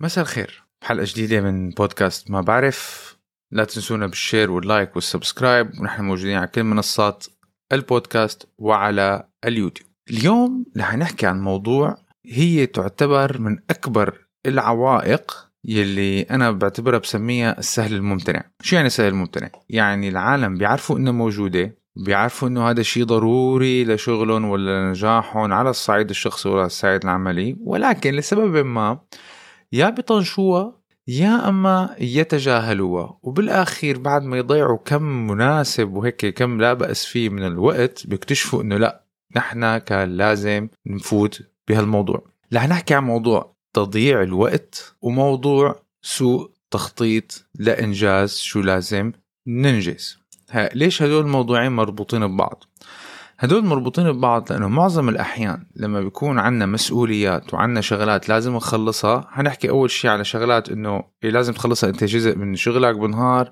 مساء الخير. بحلقة جديدة من بودكاست ما بعرف. لا تنسونا بال share وال like وال subscribe. ونحن موجودين على كل منصات البودكاست وعلى اليوتيوب. اليوم رح نحكي عن موضوع هي تعتبر من أكبر العوائق يلي أنا بعتبرها بسميها السهل الممتنع. شو يعني سهل الممتنع؟ يعني العالم بيعرفوا إنها موجودة بيعرفوا إنه هذا شيء ضروري لشغلهم ولا لنجاحهم على الصعيد الشخصي ولا الصعيد العملي. ولكن لسبب ما يا بيطنشوها يا أما يتجاهلوها وبالآخير بعد ما يضيعوا كم مناسب وهيك كم لا بأس فيه من الوقت بيكتشفوا إنه لا نحن كان لازم نفوت بهالموضوع. رح نحكي عن موضوع تضييع الوقت وموضوع سوء تخطيط لإنجاز شو لازم ننجز. ليش هدول الموضوعين مربوطين ببعض؟ هدول مربوطين ببعض لأنه معظم الأحيان لما بيكون عندنا مسؤوليات وعندنا شغلات لازم نخلصها حنحكي أول شيء على شغلات إنه إيه لازم تخلصها أنت جزء من شغلك بالنهار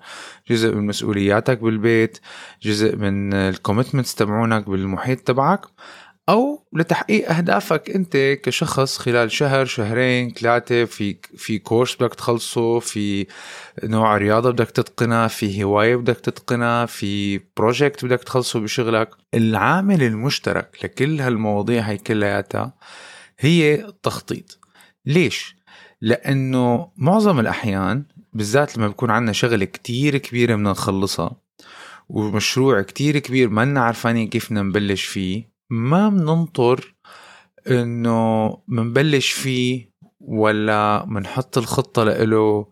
جزء من مسؤولياتك بالبيت جزء من ال commitments تبعونك بالمحيط تبعك. أو لتحقيق أهدافك أنت كشخص خلال شهر شهرين ثلاثة في في كورس بدك تخلصه في نوع رياضة بدك تتقنها في هواية بدك تتقنها في project بدك تخلصه بشغلك. العامل المشترك لكل هالمواضيع هي كلياتها هي التخطيط ليش؟ لأنه معظم الأحيان بالذات لما بيكون عندنا شغلة كتير كبيرة بدنا نخلصها ومشروع كتير كبير ما عارفين كيف بدنا نبلش فيه ما بننطر إنه منبلش فيه ولا منحط الخطة لإله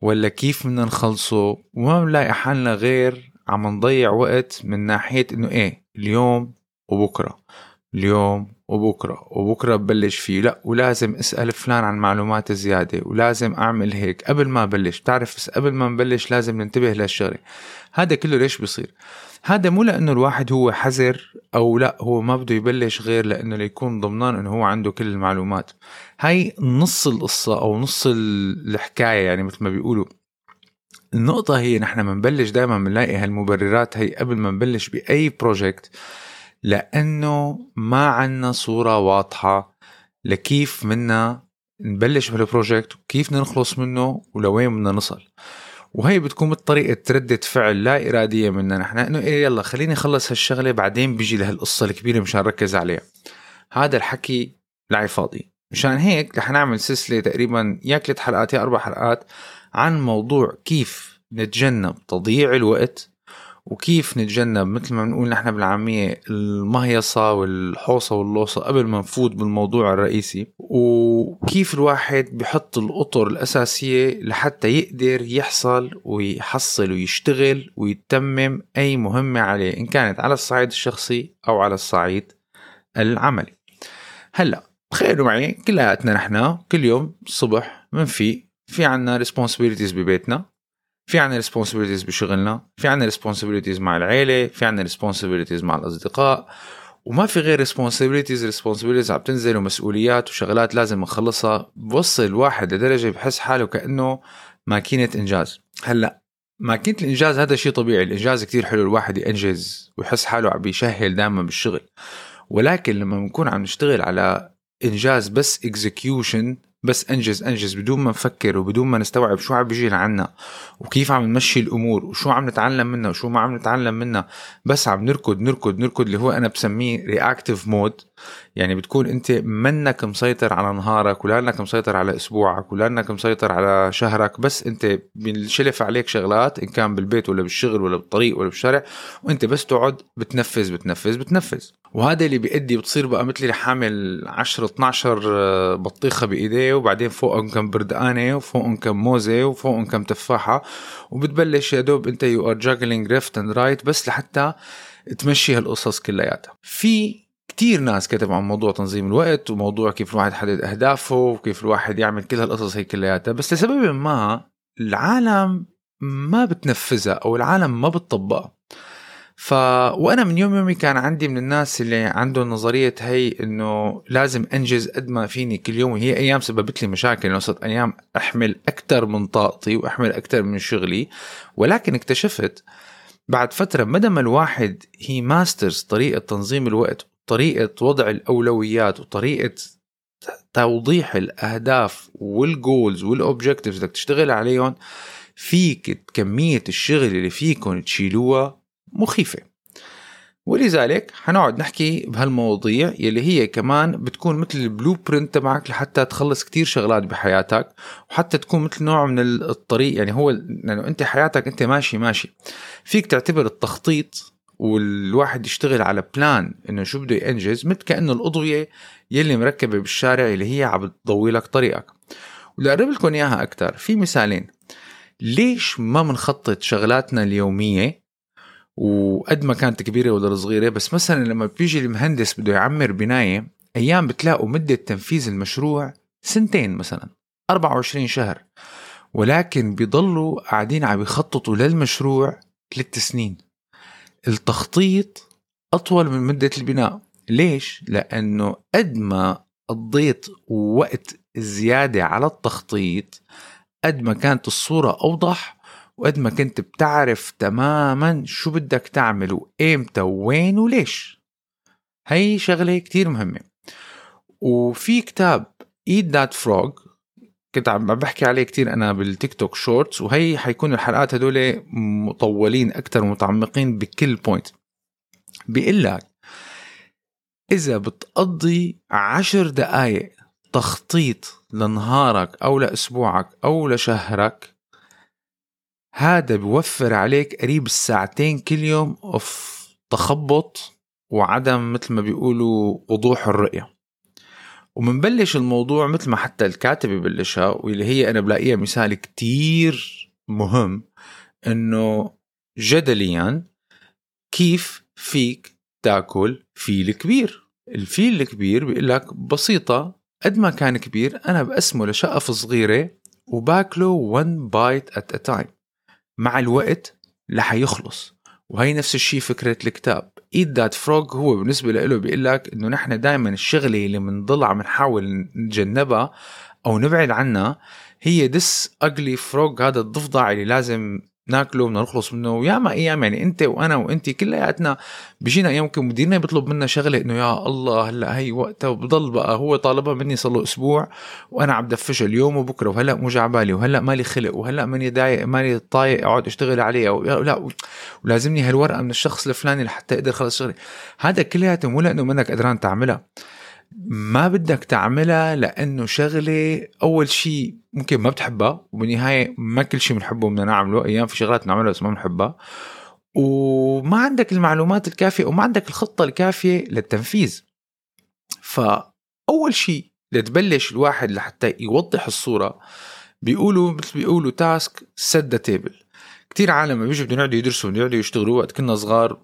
ولا كيف بدنا نخلصه وما بنلاقي حالنا غير عم نضيع وقت من ناحية إنه إيه اليوم وبكرة. اليوم وبكرة وبكرة ببلش فيه. لا ولازم أسأل فلان عن معلومات زيادة ولازم أعمل هيك. قبل ما بلش تعرف بس قبل ما نبلش لازم ننتبه لهالشغلة. هذا كله ليش بيصير هذا مو لأنه الواحد هو حذر أو لا هو ما بده يبلش غير لأنه ليكون ضمنان إنه هو عنده كل المعلومات. هاي نص القصة أو نص الحكاية يعني مثل ما بيقولوا. النقطة هي نحن بنبلش دائما بنلاقي هالمبررات هي قبل ما نبلش بأي بروجكت لأنه ما عنا صورة واضحة لكيف منا نبلش بالبروجكت وكيف نخلص منه ولوين بدنا نصل. وهي بتكون بطريقة ردة فعل لا إرادية منا نحن. إنه إيه يلا خليني أخلص هالشغلة بعدين بيجي لهالقصة الكبيرة مشان نركز عليها. هذا الحكي لعي فاضي. مشان هيك رح نعمل سلسلة تقريبا يا ثلاث حلقات يا أربع حلقات عن موضوع كيف نتجنب تضييع الوقت وكيف نتجنب؟ مثل ما بنقول نحن بالعامية المهيصة والحوصة واللوصة قبل ما نفوت بالموضوع الرئيسي. وكيف الواحد بحط الأطر الأساسية لحتى يقدر يحصل ويحصل ويشتغل ويتمم أي مهمة عليه إن كانت على الصعيد الشخصي أو على الصعيد العملي. هلأ تخيلوا معي كلياتنا نحن كل يوم الصبح بنفيق في عنا responsibilities ببيتنا. في عنا responsibilities بشغلنا في عنا responsibilities مع العيلة في عنا responsibilities مع الأصدقاء وما في غير responsibilities responsibilities عم تنزل ومسؤوليات وشغلات لازم نخلصها. بوصل الواحد لدرجة بحس حاله كأنه ماكينة إنجاز. هلأ ماكينة الإنجاز هذا شيء طبيعي الإنجاز كتير حلو الواحد ينجز ويحس حاله عم بيشهل دائما بالشغل. ولكن لما بنكون عم نشتغل على إنجاز بس execution بس انجز انجز. بدون ما نفكر وبدون ما نستوعب شو عم بيجي لعنا وكيف عم نمشي الأمور وشو عم نتعلم منها وشو ما عم نتعلم منها بس عم نركض نركض نركض اللي هو أنا بسميه reactive mode يعني بتكون أنت منك مسيطر على نهارك ولا إنك مسيطر على أسبوعك ولا إنك مسيطر على شهرك بس أنت بنشلف عليك شغلات إن كان بالبيت ولا بالشغل ولا بالطريق ولا بالشارع وأنت بس تقعد بتنفذ بتنفذ بتنفذ. وهذا اللي بيأدي بتصير بقى مثل حامل 10 12 بطيخة بإيديه وبعدين فوقهم كم بردقانة وفوقهم كم موزة وفوقهم كم تفاحة وبتبلش يا دوب أنت you are juggling left and right بس لحتى تمشي هالقصص كلياتها. في كتير ناس كتبوا عن موضوع تنظيم الوقت وموضوع كيف الواحد يحدد أهدافه وكيف الواحد يعمل كل هالقصص هي كلياتها. بس لسبب ما العالم ما بتنفذها أو العالم ما بتطبقها ف وأنا من يوم يومي كان عندي من الناس اللي عندهم نظرية هي إنه لازم أنجز قد ما فيني كل يوم وهي أيام سببت لي مشاكل. انه صرت أيام أحمل أكثر من طاقتي وأحمل أكثر من شغلي ولكن اكتشفت بعد فترة مدى ما الواحد هي masters طريقة تنظيم الوقت طريقة وضع الأولويات وطريقة توضيح الأهداف وال goals وال objectives بدك تشتغل عليهم فيك كمية الشغل اللي فيكم تشيلوها مخيفة. ولذلك حنقعد نحكي بهالمواضيع يلي هي كمان بتكون مثل ال blueprint تبعك لحتى تخلص كتير شغلات بحياتك وحتى تكون مثل نوع من الطريق يعني هو لأنه أنت حياتك أنت ماشي ماشي. فيك تعتبر التخطيط والواحد يشتغل على بلان إنه شو بده ينجز مثل كأنه الأضوية يلي مركبة بالشارع اللي هي عم تضوي لك طريقك. ولأقرب لكم إياها أكثر في مثالين. ليش ما بنخطط شغلاتنا اليومية؟ وقد ما كانت كبيرة ولا صغيرة بس مثلا لما بيجي المهندس بده يعمر بناية أيام بتلاقوا مدة تنفيذ المشروع سنتين مثلا 24 شهر. ولكن بيضلوا قاعدين عم يخططوا للمشروع ثلاث سنين. التخطيط أطول من مدة البناء. ليش؟ لأنه قد ما قضيت وقت زيادة على التخطيط قد ما كانت الصورة أوضح وقد ما كنت بتعرف تماما شو بدك تعمل وإمتى وين وليش. هي شغلة كتير مهمة. وفي كتاب Eat That Frog كنت عم بحكي عليه كتير أنا بالتيك توك shorts وهي حيكون الحلقات هدول مطولين أكتر ومتعمقين بكل point بيقول لك إذا بتقضي عشر دقايق تخطيط لنهارك أو لأسبوعك أو لشهرك هذا بيوفر عليك قريب الساعتين كل يوم of تخبط وعدم مثل ما بيقولوا وضوح الرؤية. ومنبلش الموضوع مثل ما حتى الكاتب يبلشها واللي هي أنا بلاقيها مثال كتير مهم إنه جدليا كيف فيك تاكل فيل كبير. الفيل الكبير بيقول لك بسيطة قد ما كان كبير أنا بقسمه لشقف صغيرة وباكله one bite at a time مع الوقت رح يخلص وهي نفس الشيء فكرة الكتاب. ايد ذات فروغ هو بالنسبة له بيقول لك إنه نحن دائما الشغلة اللي بنضل عم نحاول نتجنبها أو نبعد عنها هي دس اجلي فروغ هذا الضفدع اللي لازم ناكله بدنا نخلص منه وياما أيام يعني أنت وأنا وأنت كلياتنا بيجينا أيام ممكن مديرنا بيطلب منا شغلة إنه يا الله هلا هي وقتها وبضل بقى هو طالبها مني صار له أسبوع وأنا عم دفشها اليوم وبكرة وهلا مو بالي وهلا مالي خلق وهلا ماني دايق ماني طايق أقعد أشتغل عليها لا ولازمني هالورقة من الشخص الفلاني لحتى أقدر خلص شغلي. هذا كلياته مو لأنه منك قدران تعملها. ما بدك تعملها لأنه شغلة أول شيء ممكن ما بتحبها وبالنهاية ما كل شيء بنحبه بدنا نعمله أيام في شغلات نعملها بس ما بنحبها. وما عندك المعلومات الكافية وما عندك الخطة الكافية للتنفيذ. فأول شيء لتبلش الواحد لحتى يوضح الصورة بيقولوا مثل بيقولوا تاسك سد تيبل كثير عالم بيجوا بدهم يقعدوا يدرسوا بدهم يقعدوا يشتغلوا وقت كنا صغار.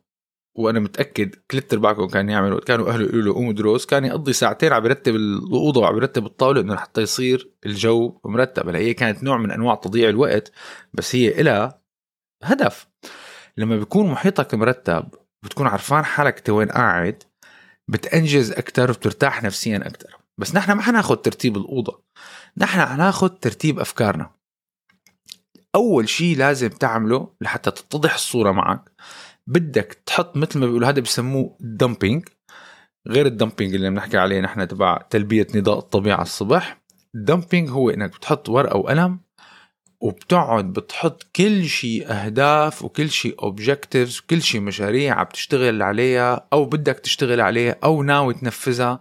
وأنا متأكد ثلاث أرباعكم كان يعملوا كانوا أهله يقولوا له قوم دروس كان يقضي ساعتين عم يرتب الأوضة وعم يرتب الطاولة إنه لحتى يصير الجو مرتب. هلا هي كانت نوع من أنواع تضييع الوقت بس هي إلها هدف. لما بيكون محيطك مرتب بتكون عرفان حالك انت وين قاعد بتنجز أكثر وبترتاح نفسيا أكثر بس نحن ما حناخذ ترتيب الأوضة. نحن حناخذ ترتيب أفكارنا. أول شيء لازم تعمله لحتى تتضح الصورة معك بدك تحط مثل ما بيقولوا هذا بسموه dumping غير ال dumping اللي بنحكي عليه نحن تبع تلبية نداء الطبيعة الصبح. ال dumping هو إنك بتحط ورقة وقلم وبتقعد بتحط كل شيء أهداف وكل شيء objectives وكل شيء مشاريع عم تشتغل عليها أو بدك تشتغل عليها أو ناوي تنفذها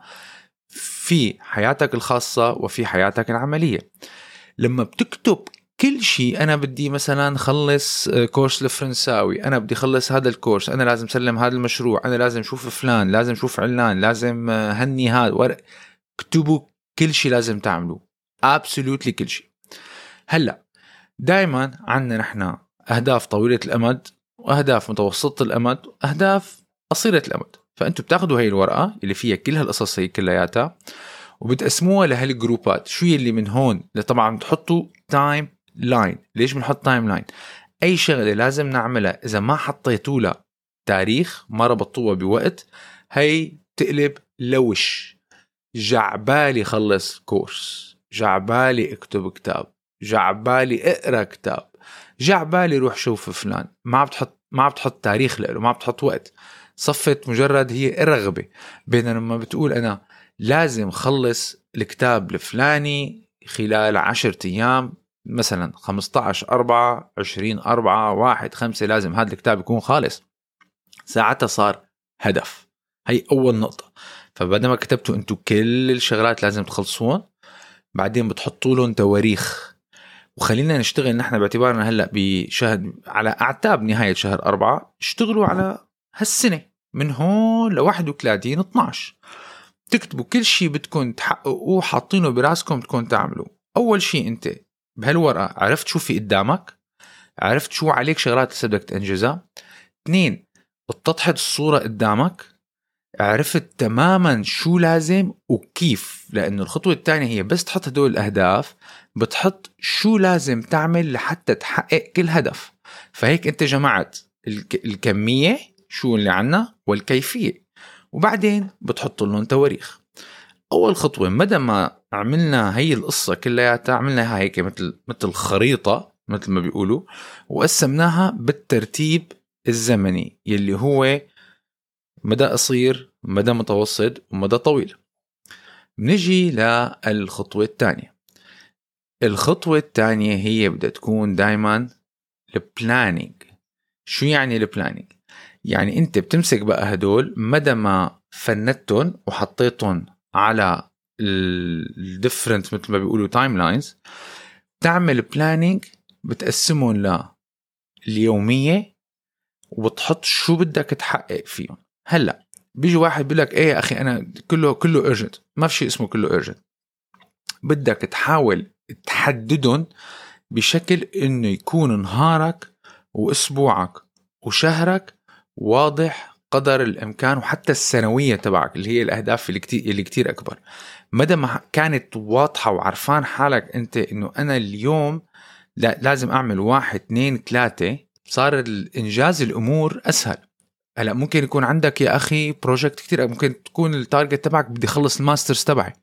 في حياتك الخاصة وفي حياتك العملية. لما بتكتب كل شيء أنا بدي مثلا خلص آه، كورس الفرنساوي أنا بدي خلص هذا الكورس أنا لازم سلم هذا المشروع أنا لازم أشوف فلان لازم أشوف علان لازم آه، هني هذا ورق اكتبوا كل شيء لازم تعملوه ابسولوتلي كل شيء. هلأ دائما عندنا نحن أهداف طويلة الأمد وأهداف متوسطة الأمد وأهداف قصيرة الأمد. فانتم بتاخذوا هي الورقة اللي فيها كل هالقصص هي كلياتها وبتقسموها لهال groups. شو يلي من هون؟ طبعا بتحطوا timeline ليش بنحط timeline أي شغلة لازم نعملها إذا ما حطيتوا لها تاريخ ما ربطوها بوقت هي تقلب لوش. جاي عبالي خلص كورس جاي عبالي اكتب كتاب. جاي عبالي اقرأ كتاب. جعبالي روح شوف فلان. ما بتحط ما بتحط تاريخ له ما بتحط وقت. صفت مجرد هي رغبة بينما لما بتقول أنا لازم خلص الكتاب الفلاني خلال عشرة أيام مثلا 15 4 20 4 1 5 لازم هذا الكتاب يكون خالص. ساعتها صار هدف. هي أول نقطة. فبعد ما كتبتوا أنتم كل الشغلات لازم تخلصون بعدين بتحطوا لهم تواريخ. وخلينا نشتغل نحن باعتبارنا هلأ بشهر على أعتاب نهاية شهر أربعة اشتغلوا على هالسنة من هون ل 31 12 تكتبوا كل شيء بدكم تحققوه حاطينه براسكم بدكم تعملوا أول شيء أنت بهالورقة عرفت شو في قدامك عرفت شو عليك شغلات لسه بدك تنجزها اثنين اتضحت الصورة قدامك عرفت تماما شو لازم وكيف لأنه الخطوة الثانية هي بس تحط هدول الأهداف بتحط شو لازم تعمل لحتى تحقق كل هدف. فهيك أنت جمعت الكمية شو اللي عنا والكيفية وبعدين بتحط لهم تواريخ. أول خطوة مدى ما عملنا هي القصة كلياتها عملناها هيك مثل مثل خريطة مثل ما بيقولوا وقسمناها بالترتيب الزمني يلي هو مدى قصير مدى متوسط ومدى طويل. نجي للخطوة الثانية. الخطوة الثانية هي بدها تكون دايما ال planning شو يعني ال planning يعني أنت بتمسك بقى هدول مدى ما فندتهم وحطيتهم على ال different مثل ما بيقولوا timelines تعمل planning بتقسمهم لليومية وبتحط شو بدك تحقق فيهم. هلأ بيجي واحد بيقول لك إيه يا أخي أنا كله كله urgent ما في شيء اسمه كله urgent بدك تحاول تحددهم بشكل إنه يكون نهارك وأسبوعك وشهرك واضح قدر الإمكان وحتى السنوية تبعك اللي هي الأهداف اللي كتير اللي كتير أكبر. مدى ما كانت واضحة وعرفان حالك أنت إنه أنا اليوم لا لازم أعمل واحد اثنين ثلاثة صار الإنجاز الأمور أسهل. هلأ ممكن يكون عندك يا أخي project كتير ممكن تكون ال target تبعك بدي أخلص ال masters تبعي.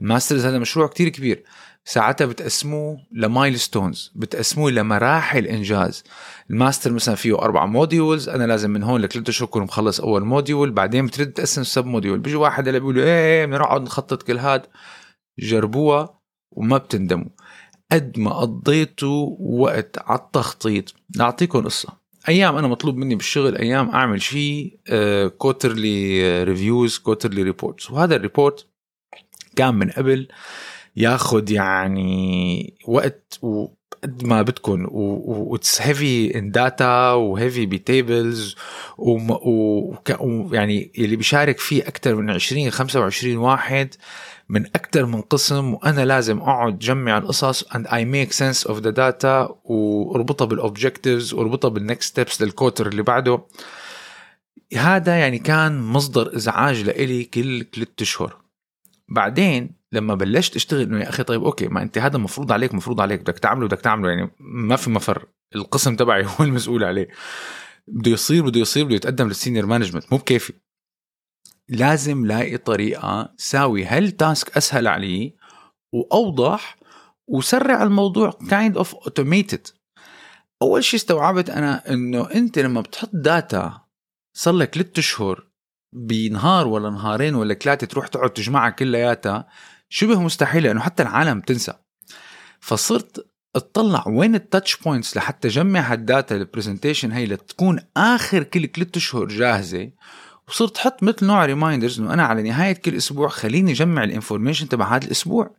الماسترز هذا مشروع كتير كبير. ساعتها بتقسموه ل milestones بتقسموه لمراحل إنجاز. الماستر مثلا فيه أربع modules أنا لازم من هون لثلاث اشهر اكون مخلص أول module بعدين بترد تقسم sub module. بيجي واحد اللي بيقول إيه بدنا نقعد نخطط كل هاد. جربوها وما بتندموا. قد ما قضيتوا وقت على التخطيط. نعطيكم قصة. أيام أنا مطلوب مني بالشغل أيام أعمل شيء quarterly reviews quarterly reports وهذا ال report كان من قبل ياخذ يعني وقت وقد ما بدكم what's heavy in data و heavy ب tables ويعني اللي بيشارك فيه أكثر من 20 25 واحد من أكثر من قسم وأنا لازم أقعد جمع القصص and I make sense of the data واربطها بال objectives وأربطها بال next steps لل quarter اللي بعده. هذا يعني كان مصدر إزعاج لإلي كل ثلاث أشهر. بعدين لما بلشت أشتغل إنه يا أخي طيب okay ما أنت هذا مفروض عليك مفروض عليك بدك تعمله بدك تعمله يعني ما في مفر. القسم تبعي هو المسؤول عليه. بده يصير بده يصير بده يتقدم لل senior management مو بكيفي. لازم لاقي طريقة ساوي هال task أسهل عليه وأوضح وسرع الموضوع kind of automated. أول شيء استوعبت أنا إنه أنت لما بتحط data صار لك ثلاث أشهر بنهار ولا نهارين ولا ثلاثة تروح تقعد تجمعها كلياتها شبه مستحيل لأنه حتى العالم تنسى فصرت اطلع وين ال touch points لحتى جمع هال data ال presentation هي لتكون آخر كل ثلاث أشهر جاهزة. وصرت أحط مثل نوع reminders إنه أنا على نهاية كل أسبوع خليني اجمع ال information تبع هذا الأسبوع.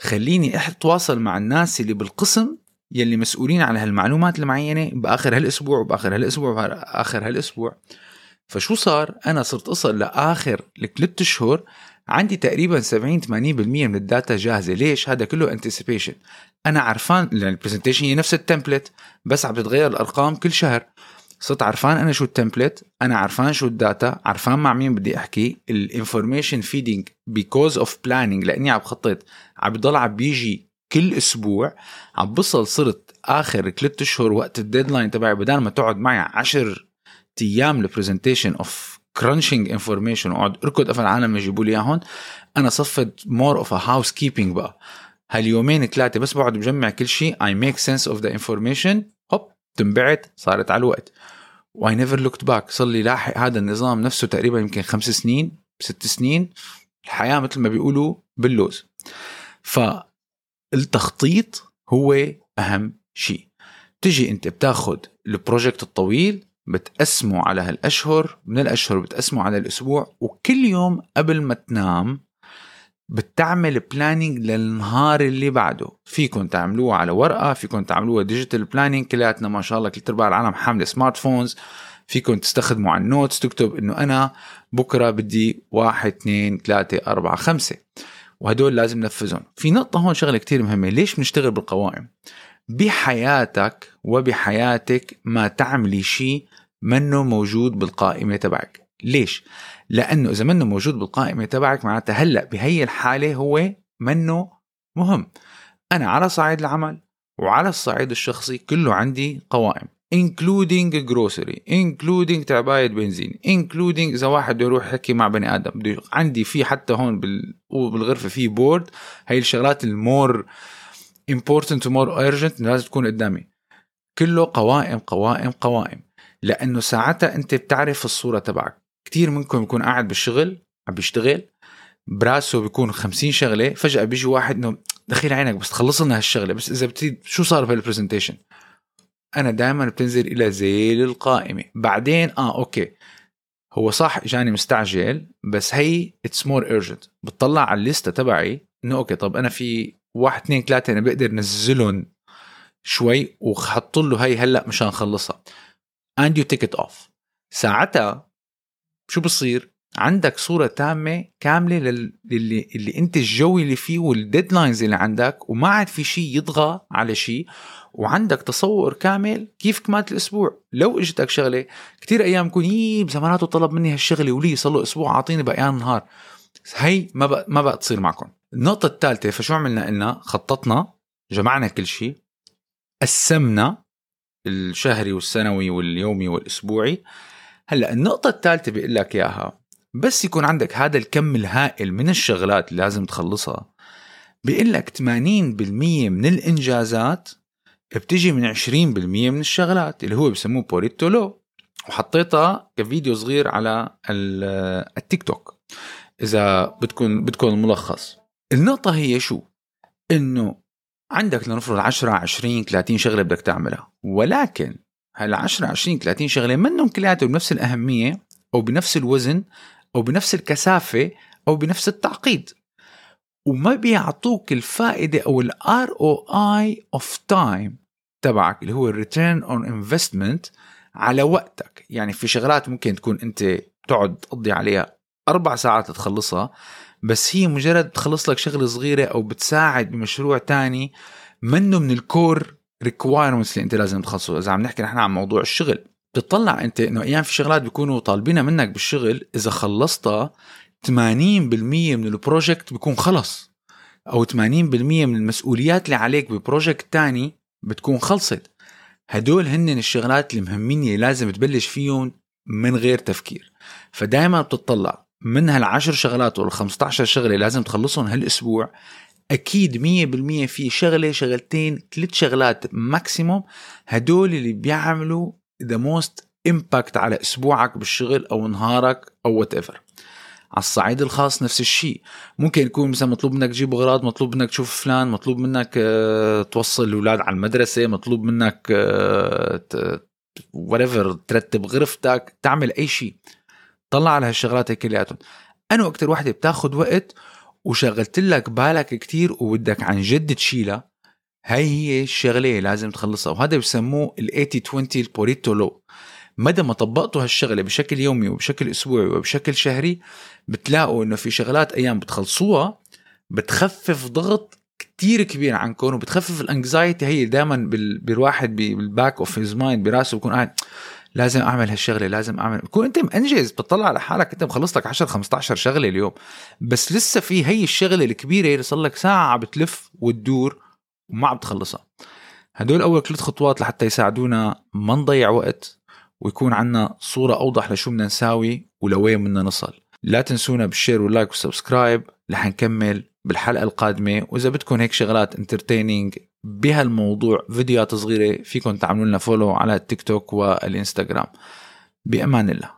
خليني اتواصل مع الناس اللي بالقسم يلي مسؤولين عن هالمعلومات المعينة بآخر هالأسبوع وبآخر هالأسبوع وبآخر هالأسبوع. فشو صار؟ أنا صرت أصل لآخر الثلاث اشهر عندي تقريبا 70 80% من ال data جاهزة. ليش؟ هذا كله anticipation أنا عرفان لأن ال presentation هي نفس ال template بس عم تتغير الأرقام كل شهر. صرت عرفان أنا شو ال template أنا عرفان شو ال data عرفان مع مين بدي أحكي. ال information feeding because of planning لأني عم بخطط عم بضل عم بيجي كل أسبوع. عم بصل صرت آخر ثلاث اشهر وقت ال deadline تبعي بدل ما تقعد معي 10 أيام ل presentation of crunching information واقعد اركض افل العالم يجيبوا لي اياهم أنا صفت more of housekeeping بقى. هاليومين ثلاثة بس بقعد بجمع كل شيء. I make sense of the information هوب تنبعت صارت على الوقت. و I never looked back صار لي لاحق هذا النظام نفسه تقريبا يمكن خمس سنين ست سنين. الحياة مثل ما بيقولوا باللوز. فالتخطيط هو أهم شيء. تجي أنت بتاخد ال project الطويل بتقسمه على هالأشهر من الأشهر بتقسمه على الأسبوع وكل يوم قبل ما تنام بتعمل planning للنهار اللي بعده. فيكم تعملوها على ورقة فيكم تعملوها digital planning كلياتنا ما شاء الله كل ارباع العالم حاملة smartphones فيكم تستخدموا على النوتس تكتب إنه أنا بكرة بدي واحد اثنين ثلاثة أربعة خمسة. وهدول لازم ننفذهم. في نقطة هون شغلة كتير مهمة ليش بنشتغل بالقوائم؟ بحياتك وبحياتك ما تعملي شيء منه موجود بالقائمة تبعك ليش؟ لأنه إذا منه موجود بالقائمة تبعك معناتها هلأ بهي الحالة هو منه مهم أنا على صعيد العمل وعلى الصعيد الشخصي كله عندي قوائم including grocery including تعباية بنزين including إذا واحد بده يروح يحكي مع بني آدم عندي في حتى هون بالغرفة في بورد هي الشغلات المور important ومور urgent لازم تكون قدامي. كله قوائم قوائم قوائم. لأنه ساعتها أنت بتعرف الصورة تبعك. كثير منكم يكون قاعد بالشغل عم بيشتغل براسه بيكون خمسين شغلة فجأة بيجي واحد إنه دخيل عينك بس تخلص لنا هالشغلة. بس إذا بتريد شو صار بهال presentation أنا دائما بتنزل إلى ذيل القائمة. بعدين آه okay. هو صح إجاني مستعجل بس هي it's more urgent بتطلع على الليستة تبعي إنه okay طب أنا في واحد اثنين ثلاثة أنا بقدر نزلهم شوي وحط له هي هلأ مشان خلصها. You take it off. ساعتها شو بصير؟ عندك صورة تامة كاملة للي اللي انت الجو اللي فيه وال deadlines اللي عندك وما عاد في شيء يطغى على شيء وعندك تصور كامل كيف كمالة الأسبوع. لو إجتك شغلة كتير أيام بكون يي زماناته طلب مني هالشغلة ولي صار له أسبوع أعطيني بقيان نهار. هي ما بقى ما بقى تصير معكم. النقطة الثالثة فشو عملنا؟ قلنا خططنا جمعنا كل شيء قسمنا الشهري والسنوي واليومي والأسبوعي. هلأ النقطة الثالثة بيقول لك إياها بس يكون عندك هذا الكم الهائل من الشغلات اللي لازم تخلصها. بيقول لك 80% من الإنجازات بتجي من 20% من الشغلات اللي هو بسموه بوريتو لو. وحطيتها كفيديو صغير على التيك توك. إذا بدكم بدكم الملخص النقطة هي شو؟ إنه عندك لنفرض 10 20 30 شغلة بدك تعملها. ولكن هال 10 20 30 شغلة منهم كلياتهم بنفس الأهمية أو بنفس الوزن أو بنفس الكثافة أو بنفس التعقيد. وما بيعطوك الفائدة أو ال ROI of time تبعك اللي هو ال return on investment على وقتك. يعني في شغلات ممكن تكون أنت تقعد تقضي عليها أربع ساعات تخلصها بس هي مجرد بتخلص لك شغلة صغيرة أو بتساعد بمشروع تاني منه من ال core requirements اللي أنت لازم تخلصه. إذا عم نحكي نحن عن موضوع الشغل بتطلع أنت إنه أيام في شغلات بيكونوا طالبينها منك بالشغل إذا خلصتها 80% من ال project بيكون خلص أو 80% من المسؤوليات اللي عليك ب project تاني بتكون خلصت. هدول هن الشغلات المهمين اللي لازم تبلش فيهم من غير تفكير. فدائما بتطلع من هالعشر شغلات وال 15 شغلة لازم تخلصهم هالأسبوع أكيد 100% في شغلة شغلتين ثلاث شغلات maximum هدول اللي بيعملوا the most impact على أسبوعك بالشغل أو نهارك أو whatever على الصعيد الخاص نفس الشيء ممكن يكون مثلا مطلوب منك تجيب أغراض مطلوب منك تشوف فلان مطلوب منك آه، توصل الأولاد على المدرسة مطلوب منك آه، ترتب غرفتك تعمل أي شيء طلع على هالشغلات كلياتهم. أنو أكثر وحده بتاخذ وقت وشغلت لك بالك كتير وبدك عن جد تشيلها هاي هي الشغلة لازم تخلصها. وهذا بسموه ال 80 20 البوريتو لو مدى ما طبقتوا هالشغلة بشكل يومي وبشكل أسبوعي وبشكل شهري بتلاقوا إنه في شغلات أيام بتخلصوها بتخفف ضغط كتير كبير عنكم وبتخفف ال anxiety هي دائما بالواحد بال back of his mind براسه بكون قاعد لازم أعمل هالشغلة لازم اعمل تكون أنت منجز بتطلع على حالك أنت مخلص لك 10 15 شغلة اليوم. بس لسه في هي الشغلة الكبيرة اللي صار لك ساعة بتلف وتدور وما عم تخلصها. هدول أول ثلاث خطوات لحتى يساعدونا ما نضيع وقت ويكون عنا صورة أوضح لشو بدنا نساوي ولوين بدنا نصل. لا تنسونا بال share وال like وال subscribe رح نكمل بالحلقة القادمة. وإذا بدكم هيك شغلات entertaining بهالموضوع فيديوهات صغيرة فيكم تعملوا لنا follow على التيك توك والانستغرام بأمان الله.